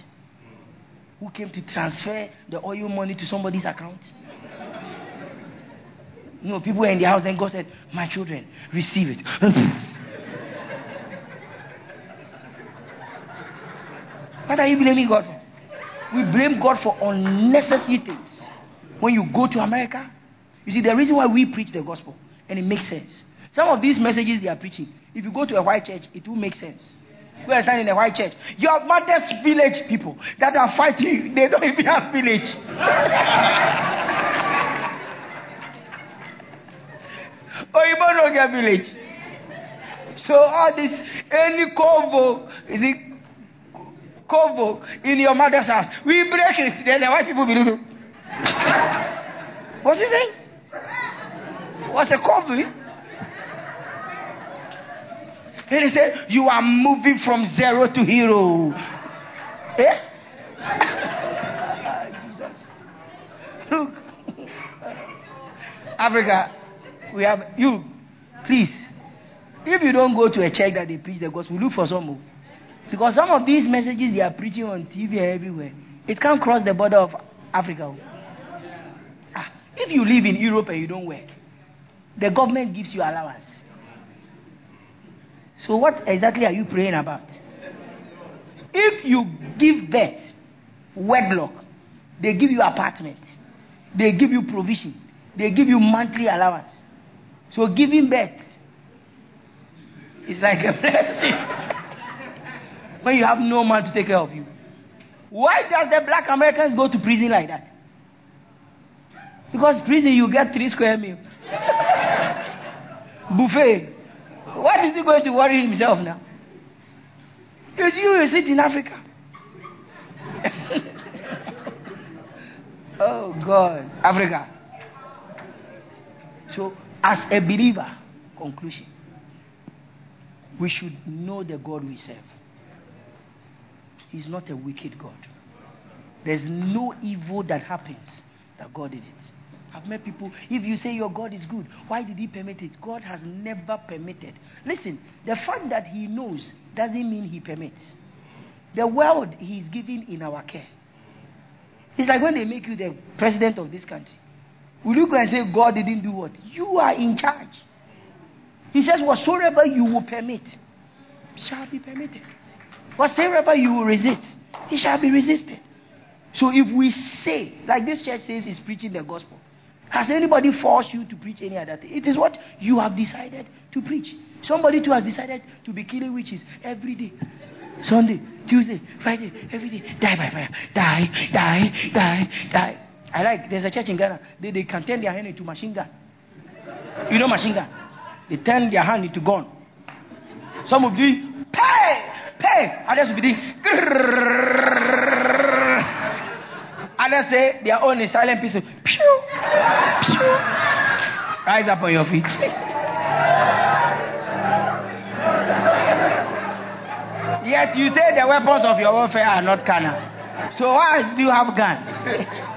who came to transfer the oil money to somebody's account? You know, people were in the house, then God said, My children, receive it. what are you blaming God for? We blame God for unnecessary things. When you go to America, you see, the reason why we preach the gospel, and it makes sense. Some of these messages they are preaching, if you go to a white church, it will make sense. We are standing in a white church. Your mother's village people that are fighting, they don't even have village. or oh, you don't get village. So all this, any convo, is it convo in your mother's house? We break it. Then the white people will do. What's he saying? What's a convo? And he said, You are moving from zero to hero. Eh? Jesus. Look. Africa, we have you. Please. If you don't go to a church that they preach the gospel, look for some more. Because some of these messages they are preaching on TV everywhere, it can't cross the border of Africa. If you live in Europe and you don't work, the government gives you allowance. So, what exactly are you praying about? If you give birth, wedlock, they give you apartment, they give you provision, they give you monthly allowance. So, giving birth is like a blessing when you have no man to take care of you. Why does the black Americans go to prison like that? Because prison you get three square meal. Buffet. What is he going to worry himself now? It's you who sit in Africa. oh God, Africa. So, as a believer, conclusion, we should know the God we serve. He's not a wicked God. There's no evil that happens that God did it. I've met people, if you say your God is good, why did He permit it? God has never permitted. Listen, the fact that He knows doesn't mean He permits. The world He is giving in our care. It's like when they make you the president of this country. Will you go and say God didn't do what? You are in charge. He says, Whatsoever you will permit shall be permitted. Whatsoever you will resist, it shall be resisted. So if we say, like this church says, is preaching the gospel, has anybody forced you to preach any other thing? It is what you have decided to preach. Somebody too has decided to be killing witches every day. Sunday, Tuesday, Friday, every day. Die by fire. Die, die, die, die. I like, there's a church in Ghana. They, they can turn their hand into machine gun. You know machine gun? They turn their hand into gun. Some of you, pay, pay. Others will be doing, Others say their own is silent pistol. Pew, pew. Rise up on your feet. Yet you say the weapons of your warfare are not carnal. So why do you have gun?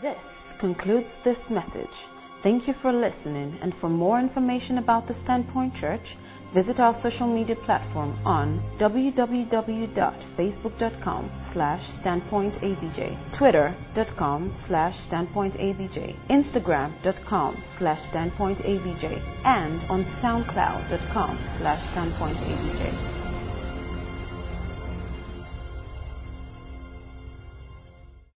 This concludes this message. Thank you for listening, and for more information about the Standpoint Church, visit our social media platform on www.facebook.com slash standpointabj, twitter.com slash standpointabj, instagram.com slash standpointabj, and on soundcloud.com slash standpointabj.